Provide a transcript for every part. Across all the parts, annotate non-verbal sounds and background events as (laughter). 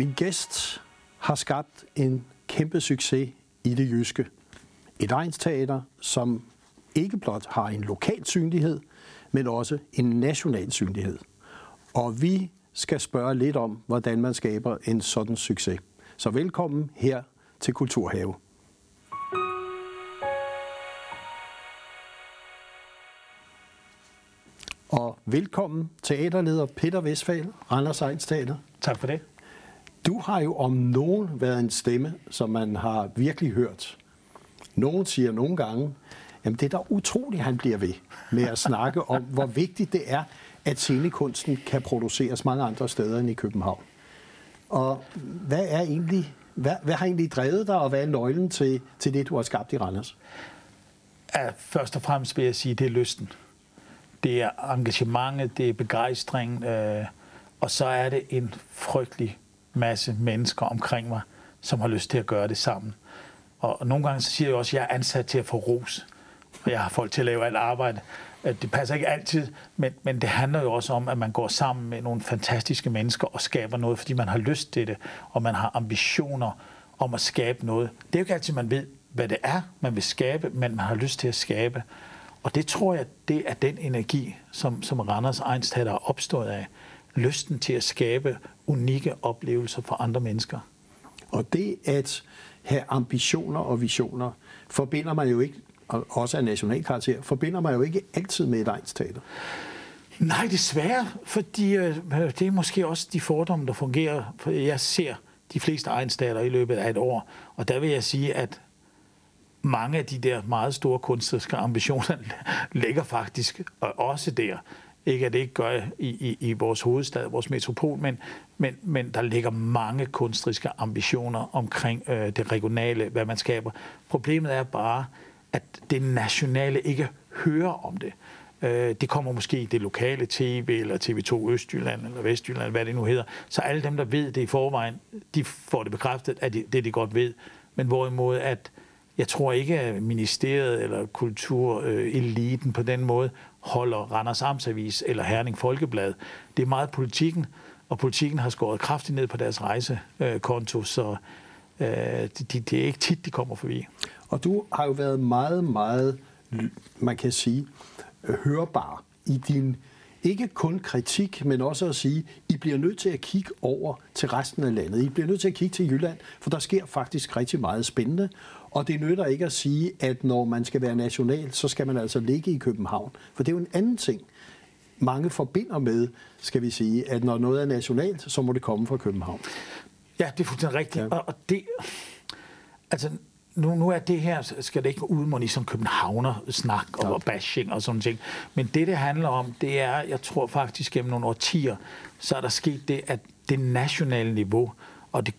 Min gæst har skabt en kæmpe succes i det jyske. Et egensteater, som ikke blot har en lokal synlighed, men også en national synlighed. Og vi skal spørge lidt om, hvordan man skaber en sådan succes. Så velkommen her til Kulturhave. Og velkommen teaterleder Peter Vestfald, Randers Egnsteater. Tak for det. Du har jo om nogen været en stemme, som man har virkelig hørt. Nogen siger nogle gange, jamen det er da utroligt, han bliver ved med at snakke om, hvor vigtigt det er, at scenekunsten kan produceres mange andre steder end i København. Og hvad er egentlig, hvad, hvad har egentlig drevet dig, og hvad er nøglen til, til det, du har skabt i Randers? Ja, først og fremmest vil jeg sige, det er lysten. Det er engagementet, det er begejstring, øh, og så er det en frygtelig masse mennesker omkring mig, som har lyst til at gøre det sammen. Og, nogle gange så siger jeg også, at jeg er ansat til at få ros, og jeg har folk til at lave alt arbejde. Det passer ikke altid, men, men det handler jo også om, at man går sammen med nogle fantastiske mennesker og skaber noget, fordi man har lyst til det, og man har ambitioner om at skabe noget. Det er jo ikke altid, man ved, hvad det er, man vil skabe, men man har lyst til at skabe. Og det tror jeg, det er den energi, som, som Randers Egenstedt er opstået af. Lysten til at skabe unikke oplevelser for andre mennesker. Og det at have ambitioner og visioner, forbinder man jo ikke, og også af national karakter, forbinder man jo ikke altid med et egensteater. Nej, desværre, fordi øh, det er måske også de fordomme, der fungerer. For jeg ser de fleste egenstater i løbet af et år, og der vil jeg sige, at mange af de der meget store kunstneriske ambitioner (laughs) ligger faktisk også der. Ikke at det ikke gør i, i, i vores hovedstad, vores metropol, men, men, men der ligger mange kunstriske ambitioner omkring øh, det regionale, hvad man skaber. Problemet er bare, at det nationale ikke hører om det. Øh, det kommer måske i det lokale tv, eller TV2 Østjylland, eller Vestjylland, hvad det nu hedder. Så alle dem, der ved det i forvejen, de får det bekræftet, at det, det de godt ved. Men hvorimod, at jeg tror ikke, at ministeriet eller kultureliten øh, på den måde holder Randers Amtsavis eller Herning Folkeblad. Det er meget politikken, og politikken har skåret kraftigt ned på deres rejsekonto, så øh, det, det er ikke tit, de kommer forbi. Og du har jo været meget, meget, man kan sige, hørbar i din ikke kun kritik, men også at sige, I bliver nødt til at kigge over til resten af landet. I bliver nødt til at kigge til Jylland, for der sker faktisk rigtig meget spændende. Og det nytter ikke at sige, at når man skal være national, så skal man altså ligge i København. For det er jo en anden ting, mange forbinder med, skal vi sige, at når noget er nationalt, så må det komme fra København. Ja, det er fuldstændig rigtigt. Ja. Og det, altså, nu, nu er det her, skal det ikke udmunde i som københavner snak og ja. bashing og sådan ting. Men det, det handler om, det er, jeg tror faktisk gennem nogle årtier, så er der sket det, at det nationale niveau og det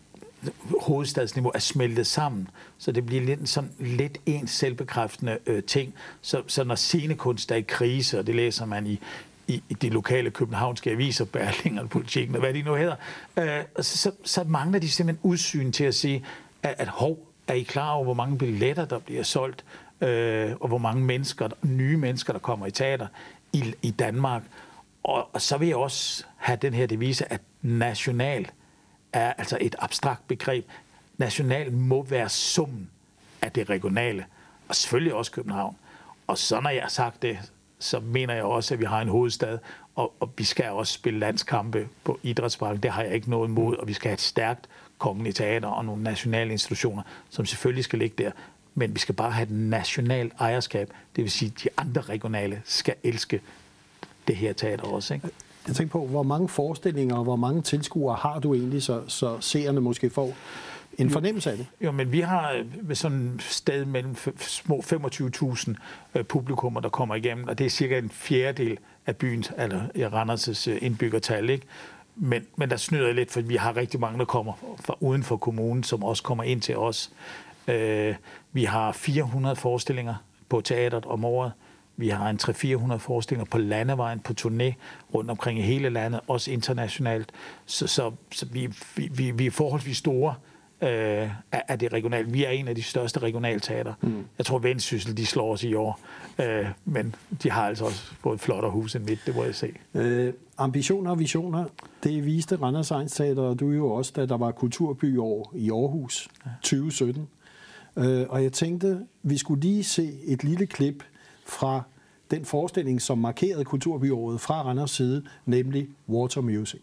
hovedstadsniveau er smeltet sammen, så det bliver lidt, sådan lidt en selvbekræftende øh, ting. Så, så når scenekunst er i krise, og det læser man i, i, i de lokale københavnske aviser, Berlinger, (laughs) Politikken og hvad de nu hedder, øh, så, så, så mangler de simpelthen udsyn til at sige, at, at hov, er I klar over, hvor mange billetter, der bliver solgt, øh, og hvor mange mennesker, nye mennesker, der kommer i teater i, i Danmark? Og, og så vil jeg også have den her devise, at national er altså et abstrakt begreb. National må være summen af det regionale, og selvfølgelig også København. Og så når jeg har sagt det, så mener jeg også, at vi har en hovedstad, og, og vi skal også spille landskampe på idrætsparken. Det har jeg ikke noget imod, og vi skal have et stærkt kongelige teater og nogle nationale institutioner, som selvfølgelig skal ligge der. Men vi skal bare have et nationalt ejerskab. Det vil sige, at de andre regionale skal elske det her teater også. Ikke? Jeg tænker på, hvor mange forestillinger og hvor mange tilskuere har du egentlig, så, så seerne måske får en fornemmelse af det? Jo, men vi har med sådan sted mellem små 25.000 øh, publikummer, der kommer igennem, og det er cirka en fjerdedel af byens, eller Randers' øh, indbyggertal, ikke? Men, men der snyder jeg lidt, for vi har rigtig mange, der kommer fra uden for kommunen, som også kommer ind til os. Øh, vi har 400 forestillinger på teateret om året. Vi har en 300-400 forestillinger på landevejen, på turné, rundt omkring i hele landet, også internationalt. Så, så, så vi, vi, vi er forholdsvis store øh, af det regionale. Vi er en af de største regionalteater. Mm. Jeg tror, Vendsyssel, de slår os i år. Øh, men de har altså også fået et flottere hus end midt, det må jeg se. Øh, ambitioner og visioner, det viste Randers Ejns Teater, og du jo også, da der var kulturby år i Aarhus ja. 2017. Øh, og jeg tænkte, vi skulle lige se et lille klip fra den forestilling, som markerede kulturbyåret fra Randers side, nemlig Water Music.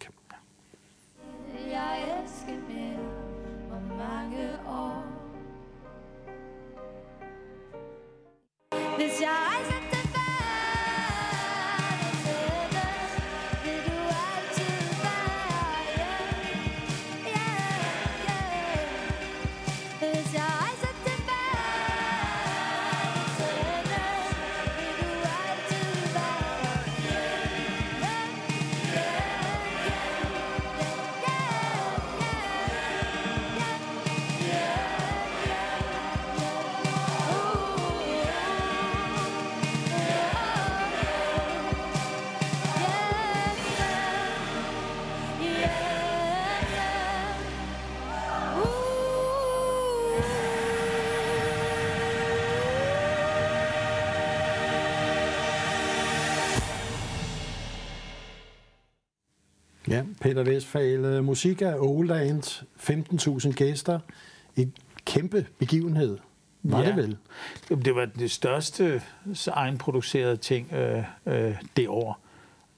Ja, Peter Vestfald, musik af Oland, 15.000 gæster, et kæmpe begivenhed. Var ja. det vel? Det var det største egenproducerede ting øh, øh, det år,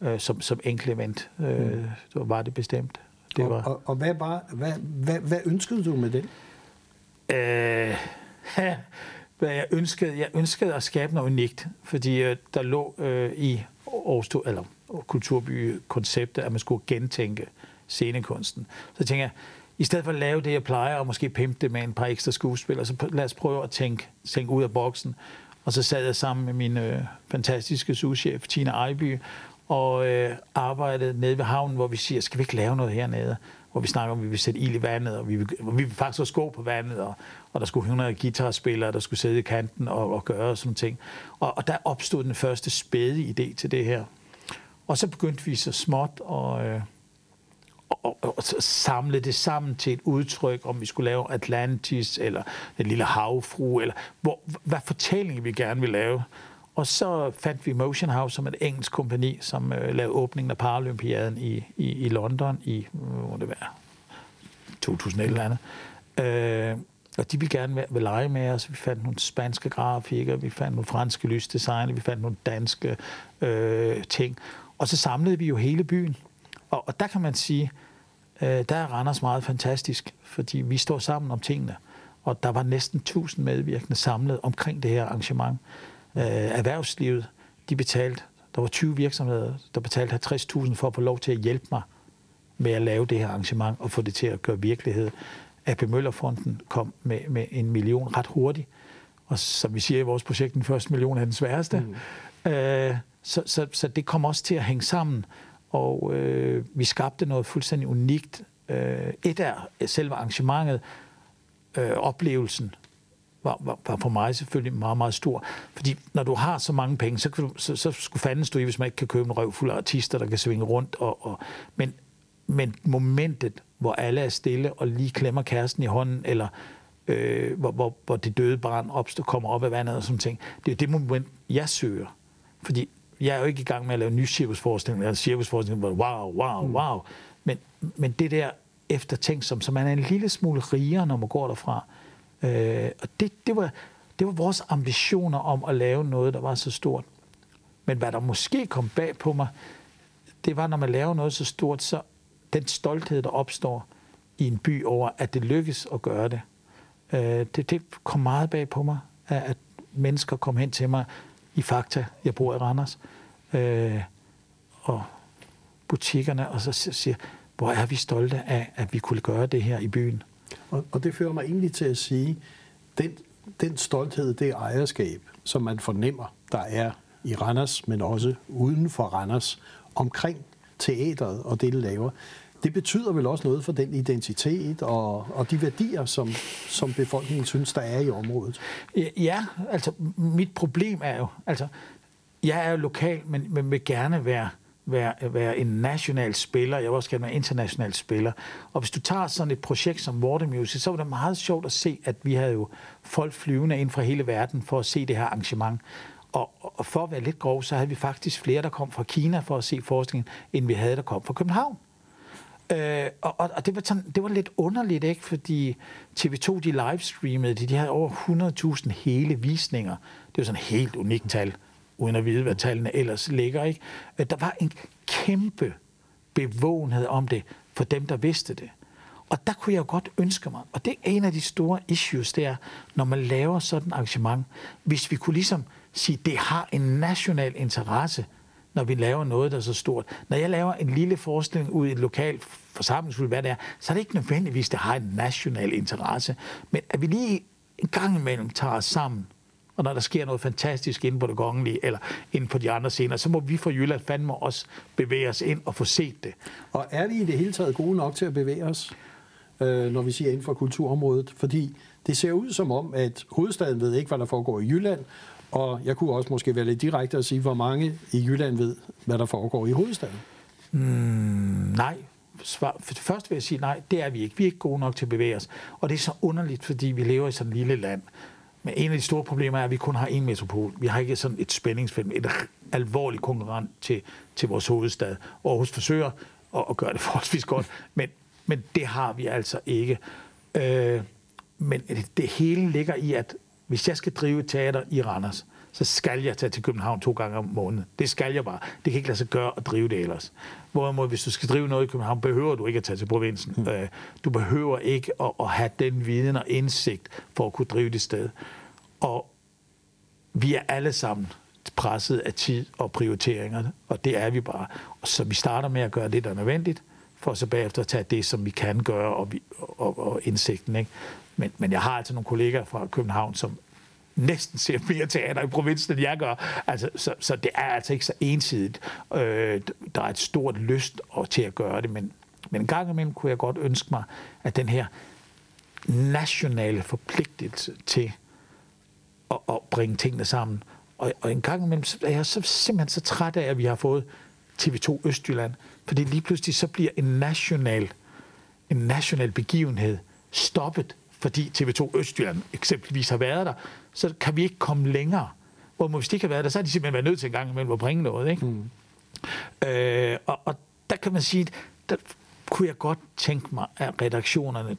øh, som, som enkelt event. Øh, mm. Var det bestemt. Det og, var. Og, og hvad, var, hvad, hvad, hvad ønskede du med den? Øh, hvad jeg ønskede? Jeg ønskede at skabe noget unikt, fordi øh, der lå øh, i Aarhus, eller og kulturbykonceptet, at man skulle gentænke scenekunsten. Så tænker jeg, i stedet for at lave det, jeg plejer, og måske pimpe det med en par ekstra skuespillere, så lad os prøve at tænke, tænke ud af boksen. Og så sad jeg sammen med min øh, fantastiske souschef, Tina Ejby, og øh, arbejdede nede ved havnen, hvor vi siger, skal vi ikke lave noget hernede? Hvor vi snakker om, at vi vil sætte ild i vandet, og vi vil, hvor vi vil faktisk også gå på vandet, og, og der skulle 100 guitarspillere, der skulle sidde i kanten og, og gøre sådan ting. Og, og der opstod den første spæde idé til det her. Og så begyndte vi så småt at, øh, og, og, og samle det sammen til et udtryk, om vi skulle lave Atlantis, eller den lille havfru, eller hvor, hvad fortælling vi gerne vil lave. Og så fandt vi Motion House som et engelsk kompani, som øh, lavede åbningen af Paralympiaden i, i, i London i, øh, må det være, 2000 eller andet. Øh, og de ville gerne være, være lege med os. Vi fandt nogle spanske grafikker, vi fandt nogle franske lysdesigner, vi fandt nogle danske øh, ting. Og så samlede vi jo hele byen. Og, og der kan man sige, øh, der er Randers meget fantastisk, fordi vi står sammen om tingene. Og der var næsten 1000 medvirkende samlet omkring det her arrangement. Øh, erhvervslivet, de betalte, der var 20 virksomheder, der betalte 50.000 for at få lov til at hjælpe mig med at lave det her arrangement og få det til at gøre virkelighed. AP Møllerfonden kom med, med en million ret hurtigt. Og som vi siger i vores projekt, den første million er den sværeste. Mm. Øh, så, så, så det kom også til at hænge sammen, og øh, vi skabte noget fuldstændig unikt. Øh, et af øh, selve arrangementet, øh, oplevelsen, var, var, var for mig selvfølgelig meget, meget stor. Fordi når du har så mange penge, så, kan du, så, så skulle fanden stå i, hvis man ikke kan købe en røv fuld af artister, der kan svinge rundt. Og, og, men, men momentet, hvor alle er stille og lige klemmer kæresten i hånden, eller øh, hvor, hvor, hvor det døde barn opstår, kommer op af vandet og sådan ting, det er det moment, jeg søger. Fordi jeg er jo ikke i gang med at lave ny cirkusforestilling, eller cirkusforestilling, hvor wow, wow, mm. wow. Men, men det der eftertænk, som, så man er en lille smule rigere, når man går derfra. Øh, og det, det, var, det var vores ambitioner om at lave noget, der var så stort. Men hvad der måske kom bag på mig, det var, når man laver noget så stort, så den stolthed, der opstår i en by over, at det lykkes at gøre det, øh, det, det kom meget bag på mig, at, at mennesker kom hen til mig i Fakta, jeg bor i Randers, øh, og butikkerne, og så siger, hvor er vi stolte af, at vi kunne gøre det her i byen. Og, og det fører mig egentlig til at sige, den, den stolthed, det ejerskab, som man fornemmer, der er i Randers, men også uden for Randers, omkring teateret og det, det laver, det betyder vel også noget for den identitet og, og de værdier, som, som befolkningen synes, der er i området? Ja, altså mit problem er jo, altså jeg er jo lokal, men, men vil gerne være være, være en national spiller, jeg vil også gerne være international spiller. Og hvis du tager sådan et projekt som Water Music, så var det meget sjovt at se, at vi havde jo folk flyvende ind fra hele verden for at se det her arrangement. Og, og for at være lidt grov, så havde vi faktisk flere, der kom fra Kina for at se forskningen, end vi havde, der kom fra København. Øh, og, og det, var sådan, det var lidt underligt, ikke? fordi TV2 de livestreamede det. De havde over 100.000 hele visninger. Det var sådan et helt unikt tal, uden at vide, hvad tallene ellers ligger. Ikke? Øh, der var en kæmpe bevågenhed om det for dem, der vidste det. Og der kunne jeg godt ønske mig, og det er en af de store issues, der, når man laver sådan et arrangement, hvis vi kunne ligesom sige, det har en national interesse, når vi laver noget, der er så stort. Når jeg laver en lille forestilling ud i et lokalt forsamlingshus, hvad det er, så er det ikke nødvendigvis, det har en national interesse. Men at vi lige en gang imellem tager os sammen, og når der sker noget fantastisk inde på det kongelige, eller inde på de andre scener, så må vi fra Jylland fandme også bevæge os ind og få set det. Og er vi i det hele taget gode nok til at bevæge os, øh, når vi siger inden for kulturområdet? Fordi det ser ud som om, at hovedstaden ved ikke, hvad der foregår i Jylland, og jeg kunne også måske være lidt direkte og sige, hvor mange i Jylland ved, hvad der foregår i hovedstaden. Mm, nej. Svar, først vil jeg sige nej, det er vi ikke. Vi er ikke gode nok til at bevæge os. Og det er så underligt, fordi vi lever i sådan et lille land. Men en af de store problemer er, at vi kun har én metropol. Vi har ikke sådan et spændingsfelt, et alvorligt konkurrent til, til vores hovedstad. Aarhus forsøger at, at gøre det (laughs) forholdsvis godt, men, men det har vi altså ikke. Øh, men det, det hele ligger i, at hvis jeg skal drive et teater i Randers, så skal jeg tage til København to gange om måneden. Det skal jeg bare. Det kan ikke lade sig gøre at drive det ellers. Hvorimod, hvis du skal drive noget i København, behøver du ikke at tage til provinsen. Mm. Øh, du behøver ikke at, at have den viden og indsigt for at kunne drive det sted. Og vi er alle sammen presset af tid og prioriteringer, og det er vi bare. Så vi starter med at gøre det, der er nødvendigt, for så bagefter at tage det, som vi kan gøre, og, vi, og, og indsigten. Ikke? Men, men jeg har altså nogle kollegaer fra København, som næsten ser mere teater i provinsen, end jeg gør. Altså, så, så det er altså ikke så ensidigt. Øh, der er et stort lyst til at gøre det, men, men en gang imellem kunne jeg godt ønske mig, at den her nationale forpligtelse til at, at bringe tingene sammen. Og, og en gang imellem er jeg så, simpelthen så træt af, at vi har fået TV2 Østjylland, fordi lige pludselig så bliver en national, en national begivenhed stoppet fordi TV2 Østjylland eksempelvis har været der, så kan vi ikke komme længere. Hvor hvis de ikke har været der, så har de simpelthen været nødt til en gang imellem at bringe noget. Ikke? Mm. Øh, og, og der kan man sige, der kunne jeg godt tænke mig, at redaktionerne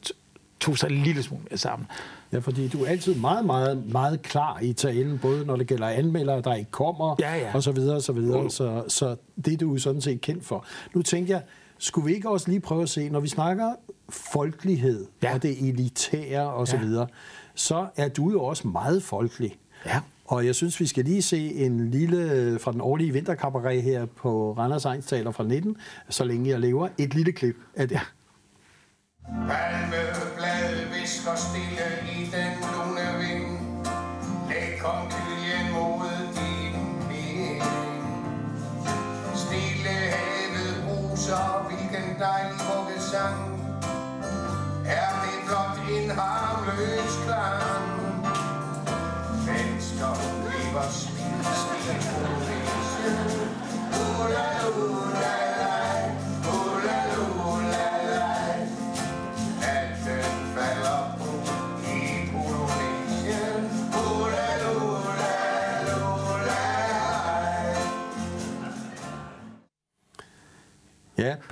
tog sig en lille smule mere sammen. Ja, fordi du er altid meget, meget, meget klar i talen, både når det gælder anmeldere, der ikke kommer, ja, ja. og så videre, og så videre. Så, så det er du sådan set kendt for. Nu tænker jeg, skulle vi ikke også lige prøve at se, når vi snakker folkelighed ja. og det elitære og så ja. videre, så er du jo også meget folkelig. Ja. Og jeg synes, vi skal lige se en lille fra den årlige vinterkabaret her på Randers Egnstaler fra 19, så længe jeg lever. Et lille klip af det. Palmeblad visker stille i den lune vind. Læg kom dejlig vuggesang Er det blot en harmløs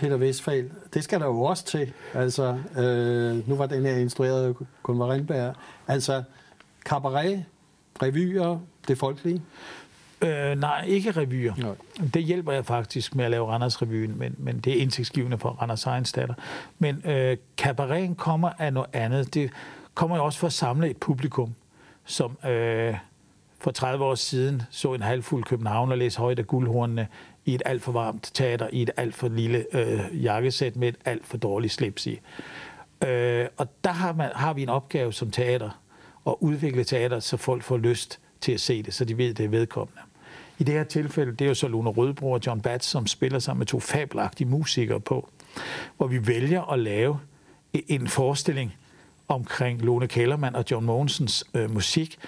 Peter Vestfald, det skal der jo også til. Altså, øh, nu var den her instrueret Gunvar Rindberg. Altså, cabaret, revyer, det folkelige? Øh, nej, ikke revyer. Nej. Det hjælper jeg faktisk med at lave Randers Revyen, men, men det er indsigtsgivende for Randers Egenstatter. Men øh, cabareten kommer af noget andet. Det kommer jo også for at samle et publikum, som øh, for 30 år siden så en halvfuld København og læse højt af guldhornene i et alt for varmt teater, i et alt for lille øh, jakkesæt med et alt for dårligt slips i. Øh, og der har, man, har vi en opgave som teater, at udvikle teater, så folk får lyst til at se det, så de ved, det er vedkommende. I det her tilfælde, det er jo så Lone Rødbro og John Batts, som spiller sammen med to fabelagtige musikere på, hvor vi vælger at lave e-, en forestilling omkring Lone Kellermann og John Mogensens øh, musik,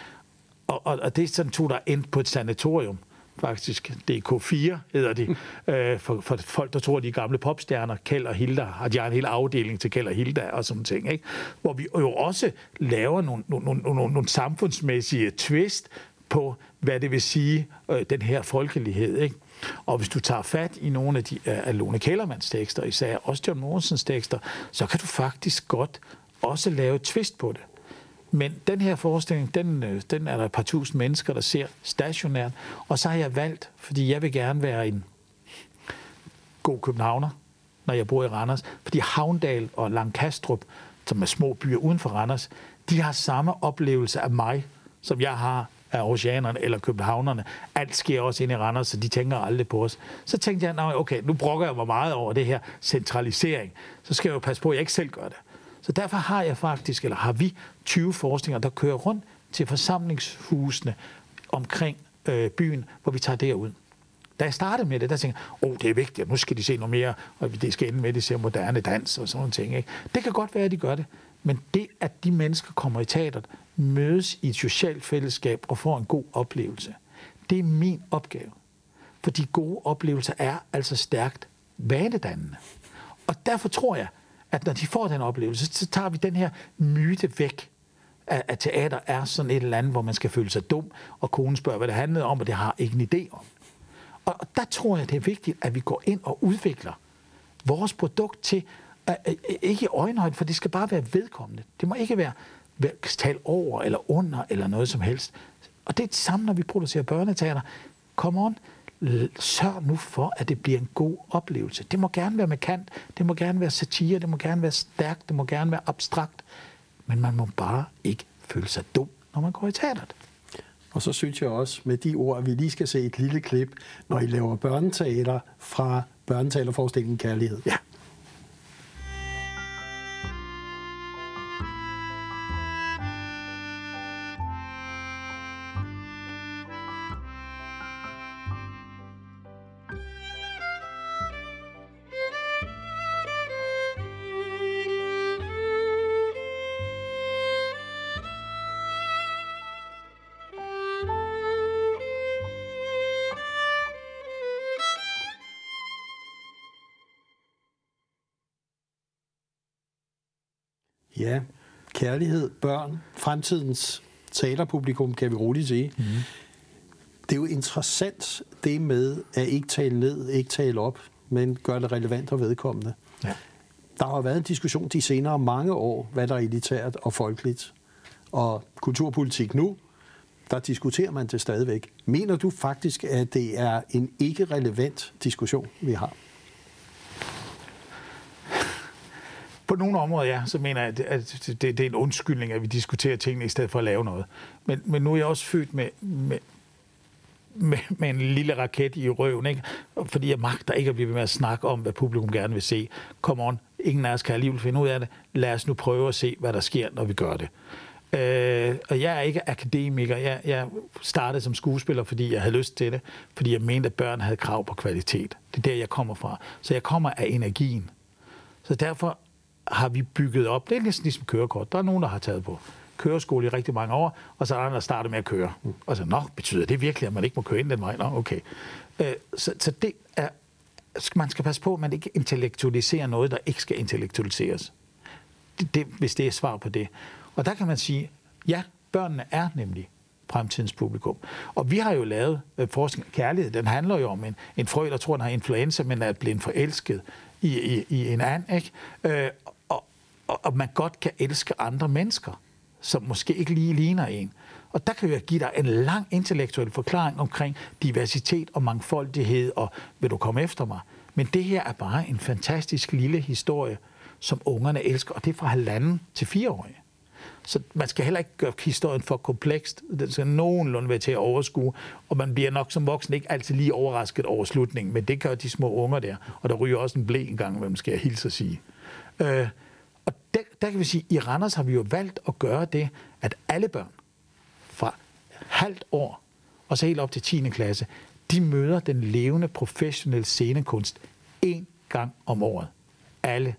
og, og, og det er sådan to, der endte på et sanatorium, faktisk. DK4 hedder de, (laughs) øh, for, for folk, der tror, de er gamle popstjerner, Kjeld og Hilda, og de har en hel afdeling til Kjeld og Hilda og sådan ting, ikke? hvor vi jo også laver nogle, nogle, nogle, nogle, nogle samfundsmæssige twist på, hvad det vil sige, øh, den her folkelighed. Ikke? Og hvis du tager fat i nogle af de af Lone Kellermans tekster, især også John Morsens tekster, så kan du faktisk godt også lave et twist på det. Men den her forestilling, den, øh, den er der et par tusind mennesker, der ser stationært. Og så har jeg valgt, fordi jeg vil gerne være en god københavner, når jeg bor i Randers. Fordi Havndal og Lancastrup, som er små byer uden for Randers, de har samme oplevelse af mig, som jeg har af oceanerne eller københavnerne. Alt sker også ind i Randers, så de tænker aldrig på os. Så tænkte jeg, okay, nu brokker jeg mig meget over det her centralisering. Så skal jeg jo passe på, at jeg ikke selv gør det. Så derfor har jeg faktisk, eller har vi 20 forskninger, der kører rundt til forsamlingshusene omkring øh, byen, hvor vi tager derud. Da jeg startede med det, der tænkte jeg, oh, det er vigtigt, nu skal de se noget mere, og det skal ende med, at de ser moderne dans og sådan nogle ting. Ikke? Det kan godt være, at de gør det, men det, at de mennesker kommer i teateret, mødes i et socialt fællesskab og får en god oplevelse, det er min opgave. For de gode oplevelser er altså stærkt vanedannende. Og derfor tror jeg, at når de får den oplevelse, så tager vi den her myte væk, at, at teater er sådan et eller andet, hvor man skal føle sig dum, og konen spørger, hvad det handlede om, og det har ikke en idé om. Og, og der tror jeg, det er vigtigt, at vi går ind og udvikler vores produkt til, at, at, ikke i øjenhøjde, for det skal bare være vedkommende. Det må ikke være, være tal over eller under eller noget som helst. Og det er det samme, når vi producerer børneteater. Come on, sørg nu for, at det bliver en god oplevelse. Det må gerne være med kant, det må gerne være satire, det må gerne være stærkt, det må gerne være abstrakt, men man må bare ikke føle sig dum, når man går i teateret. Og så synes jeg også med de ord, at vi lige skal se et lille klip, når I laver børneteater fra børneteaterforestillingen Kærlighed. Ja, kærlighed, børn, fremtidens teaterpublikum, kan vi roligt sige. Mm. Det er jo interessant, det med at ikke tale ned, ikke tale op, men gøre det relevant og vedkommende. Ja. Der har været en diskussion de senere mange år, hvad der er elitært og folkeligt. Og kulturpolitik nu, der diskuterer man det stadigvæk. Mener du faktisk, at det er en ikke relevant diskussion, vi har? På nogle områder, ja, så mener jeg, at det, det, det er en undskyldning, at vi diskuterer tingene i stedet for at lave noget. Men, men nu er jeg også født med, med, med, med en lille raket i røven, ikke? fordi jeg magter ikke at blive ved med at snakke om, hvad publikum gerne vil se. Kom on, ingen af os kan alligevel finde ud af det. Lad os nu prøve at se, hvad der sker, når vi gør det. Øh, og jeg er ikke akademiker. Jeg, jeg startede som skuespiller, fordi jeg havde lyst til det, fordi jeg mente, at børn havde krav på kvalitet. Det er der, jeg kommer fra. Så jeg kommer af energien. Så derfor har vi bygget op. Det er næsten ligesom kørekort. Der er nogen, der har taget på køreskole i rigtig mange år, og så er andre, der starter med at køre. Og så, nå, betyder det virkelig, at man ikke må køre ind den vej? Nå, okay. Øh, så, så det er, man skal passe på, at man ikke intellektualiserer noget, der ikke skal intellektualiseres. Det, det, hvis det er svar på det. Og der kan man sige, ja, børnene er nemlig fremtidens publikum. Og vi har jo lavet øh, forskning. Kærlighed, den handler jo om en, en frø, der tror, den har influenza, men er blevet forelsket i, i, i en and. Ikke? Øh, og, og man godt kan elske andre mennesker, som måske ikke lige ligner en. Og der kan jeg give dig en lang intellektuel forklaring omkring diversitet og mangfoldighed, og vil du komme efter mig? Men det her er bare en fantastisk lille historie, som ungerne elsker, og det er fra halvanden til fireårige. Så man skal heller ikke gøre historien for komplekst. Den skal nogenlunde være til at overskue, og man bliver nok som voksen ikke altid lige overrasket over slutningen, men det gør de små unger der, og der ryger også en blæ en gang, hvem skal jeg hilse at sige. Øh, og der, der kan vi sige, at i Randers har vi jo valgt at gøre det, at alle børn fra halvt år og så helt op til 10. klasse, de møder den levende professionelle scenekunst en gang om året. Alle.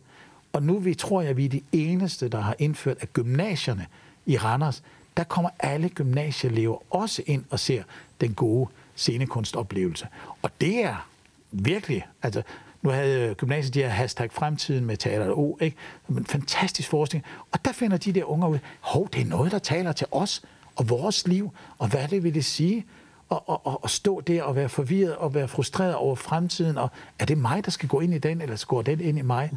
Og nu vi tror jeg, at vi er de eneste, der har indført, at gymnasierne i Randers, der kommer alle gymnasieelever også ind og ser den gode scenekunstoplevelse. Og det er virkelig, altså nu havde øh, gymnasiet de her hashtag fremtiden med Teater O, ikke? En fantastisk forskning. Og der finder de der unger ud, hov, det er noget, der taler til os og vores liv, og hvad det vil det sige at, og, og, og stå der og være forvirret og være frustreret over fremtiden, og er det mig, der skal gå ind i den, eller skal den ind i mig?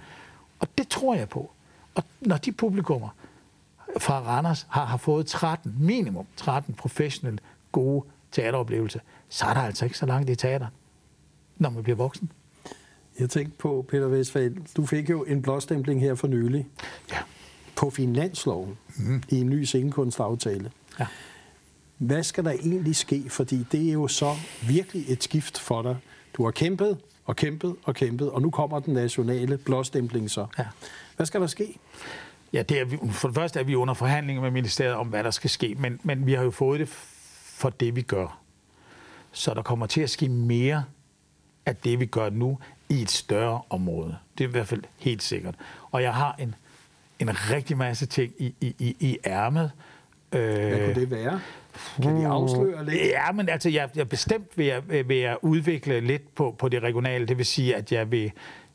Og det tror jeg på. Og når de publikummer fra Randers har, har fået 13, minimum 13 professionelle, gode teateroplevelser, så er der altså ikke så langt i teater, når man bliver voksen. Jeg tænkte på, Peter Vestfald, du fik jo en blåstempling her for nylig. Ja. På finansloven mm. i en ny scenekunstaftale. Ja. Hvad skal der egentlig ske? Fordi det er jo så virkelig et skift for dig. Du har kæmpet og kæmpet og kæmpet, og nu kommer den nationale blåstempling så. Ja. Hvad skal der ske? Ja, det er, vi- for det første er vi under forhandlinger med ministeriet om, hvad der skal ske, men, men vi har jo fået det for det, vi gør. Så der kommer til at ske mere af det, vi gør nu, i et større område. Det er i hvert fald helt sikkert. Og jeg har en, en rigtig masse ting i, i, i, i ærmet. Hvad Øh, kunne det være? Kan de afsløre lidt? Ja, men altså, jeg, jeg bestemt vil jeg, vil jeg udvikle lidt på, på det regionale. Det vil sige, at jeg vil,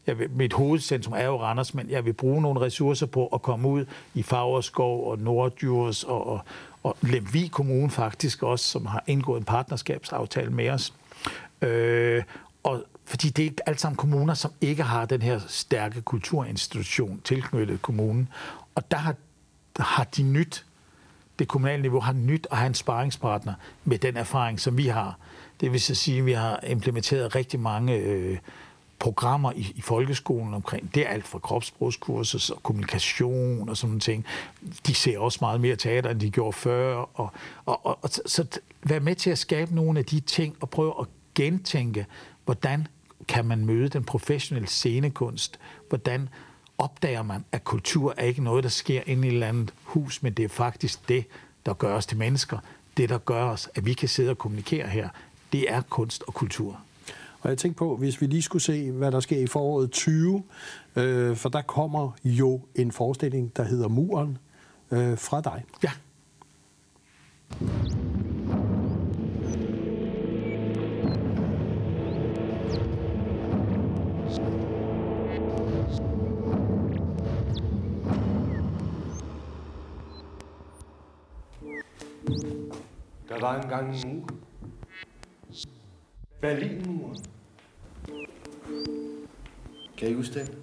jeg vil, mit hovedcentrum er jo Randers, men jeg vil bruge nogle ressourcer på at komme ud i Fagerskov og Nordjurs og, og, og Lemvig Kommune faktisk også, som har indgået en partnerskabsaftale med os. Øh, og fordi det er alt sammen kommuner, som ikke har den her stærke kulturinstitution tilknyttet kommunen. Og der har, der har de nyt det kommunale niveau har nyt at have en sparringspartner med den erfaring, som vi har. Det vil så sige, at vi har implementeret rigtig mange øh, programmer i, i folkeskolen omkring. Det er alt fra kropsprogskurser og kommunikation og sådan nogle ting. De ser også meget mere teater, end de gjorde før. Og, og, og, og så, så vær med til at skabe nogle af de ting og prøve at gentænke, hvordan kan man møde den professionelle scenekunst? Hvordan opdager man, at kultur er ikke noget, der sker inde i et eller andet hus, men det er faktisk det, der gør os til mennesker. Det, der gør os, at vi kan sidde og kommunikere her, det er kunst og kultur. Og jeg tænkte på, hvis vi lige skulle se, hvad der sker i foråret 20, øh, for der kommer jo en forestilling, der hedder Muren, øh, fra dig. Ja. Der var engang en mur. Berlinmuren. Kan I huske det?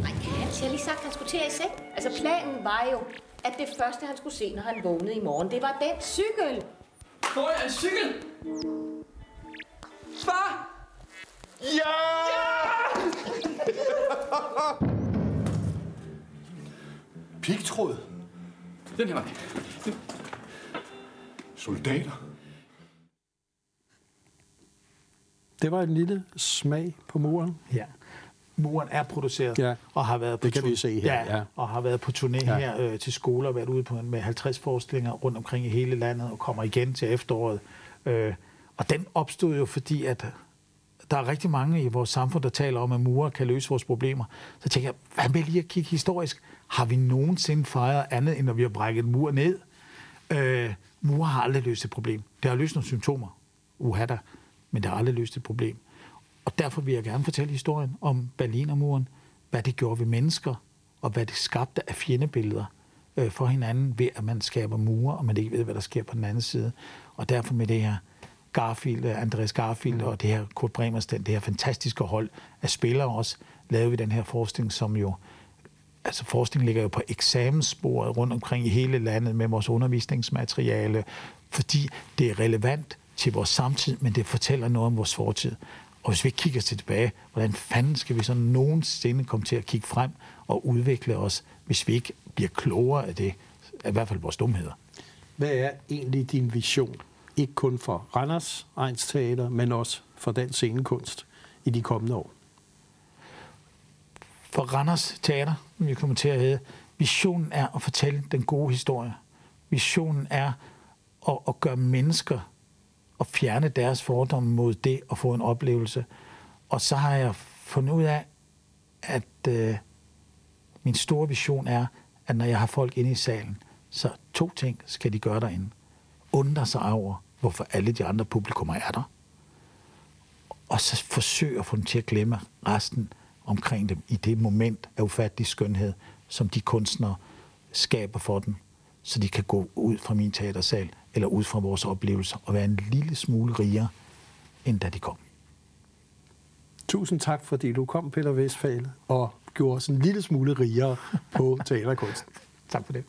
Nej, Hans, jeg har lige sagt, at han skulle til at i seng. Altså, planen var jo, at det første, han skulle se, når han vågnede i morgen, det var den cykel. Får jeg en cykel? Far! Pigtråd. Den her vej. Soldater. Det var en lille smag på muren. ja. Muren er produceret Ja, og har været på det kan vi se her, Ja, ja. og har været på turné Ja. her øh, til skoler været ude på en, med 50 forestillinger rundt omkring i hele landet og kommer igen til efteråret. Øh, og den opstod jo fordi, at der er rigtig mange i vores samfund, der taler om, at murer kan løse vores problemer. Så tænker jeg, hvad med lige at kigge historisk? Har vi nogensinde fejret andet, end når vi har brækket en mur ned? Øh, mur har aldrig løst et problem. Det har løst nogle symptomer, uha da, men det har aldrig løst et problem. Og derfor vil jeg gerne fortælle historien om Berlinermuren, hvad det gjorde ved mennesker, og hvad det skabte af fjendebilleder øh, for hinanden, ved at man skaber mure, og man ikke ved, hvad der sker på den anden side. Og derfor med det her Garfield, øh, Andreas Garfield mm. og det her Kurt Bremersten, det her fantastiske hold af spillere også, lavede vi den her forskning, som jo altså forskning ligger jo på eksamenssporet rundt omkring i hele landet med vores undervisningsmateriale, fordi det er relevant til vores samtid, men det fortæller noget om vores fortid. Og hvis vi ikke kigger til tilbage, hvordan fanden skal vi så nogensinde komme til at kigge frem og udvikle os, hvis vi ikke bliver klogere af det, i hvert fald vores dumheder. Hvad er egentlig din vision? Ikke kun for Randers Ejns Teater, men også for den scenekunst i de kommende år. For Randers Teater, som vi kommer til at hedde, visionen er at fortælle den gode historie. Visionen er at, at gøre mennesker og fjerne deres fordomme mod det og få en oplevelse. Og så har jeg fundet ud af, at øh, min store vision er, at når jeg har folk inde i salen, så to ting skal de gøre derinde. Undre sig over hvorfor alle de andre publikummer er der. Og så forsøge at få dem til at glemme resten omkring dem i det moment af ufattelig skønhed, som de kunstnere skaber for dem, så de kan gå ud fra min teatersal eller ud fra vores oplevelser og være en lille smule rigere, end da de kom. Tusind tak, fordi du kom, Peter Vestfald, og gjorde os en lille smule rigere på teaterkunst. (laughs) Tak for det.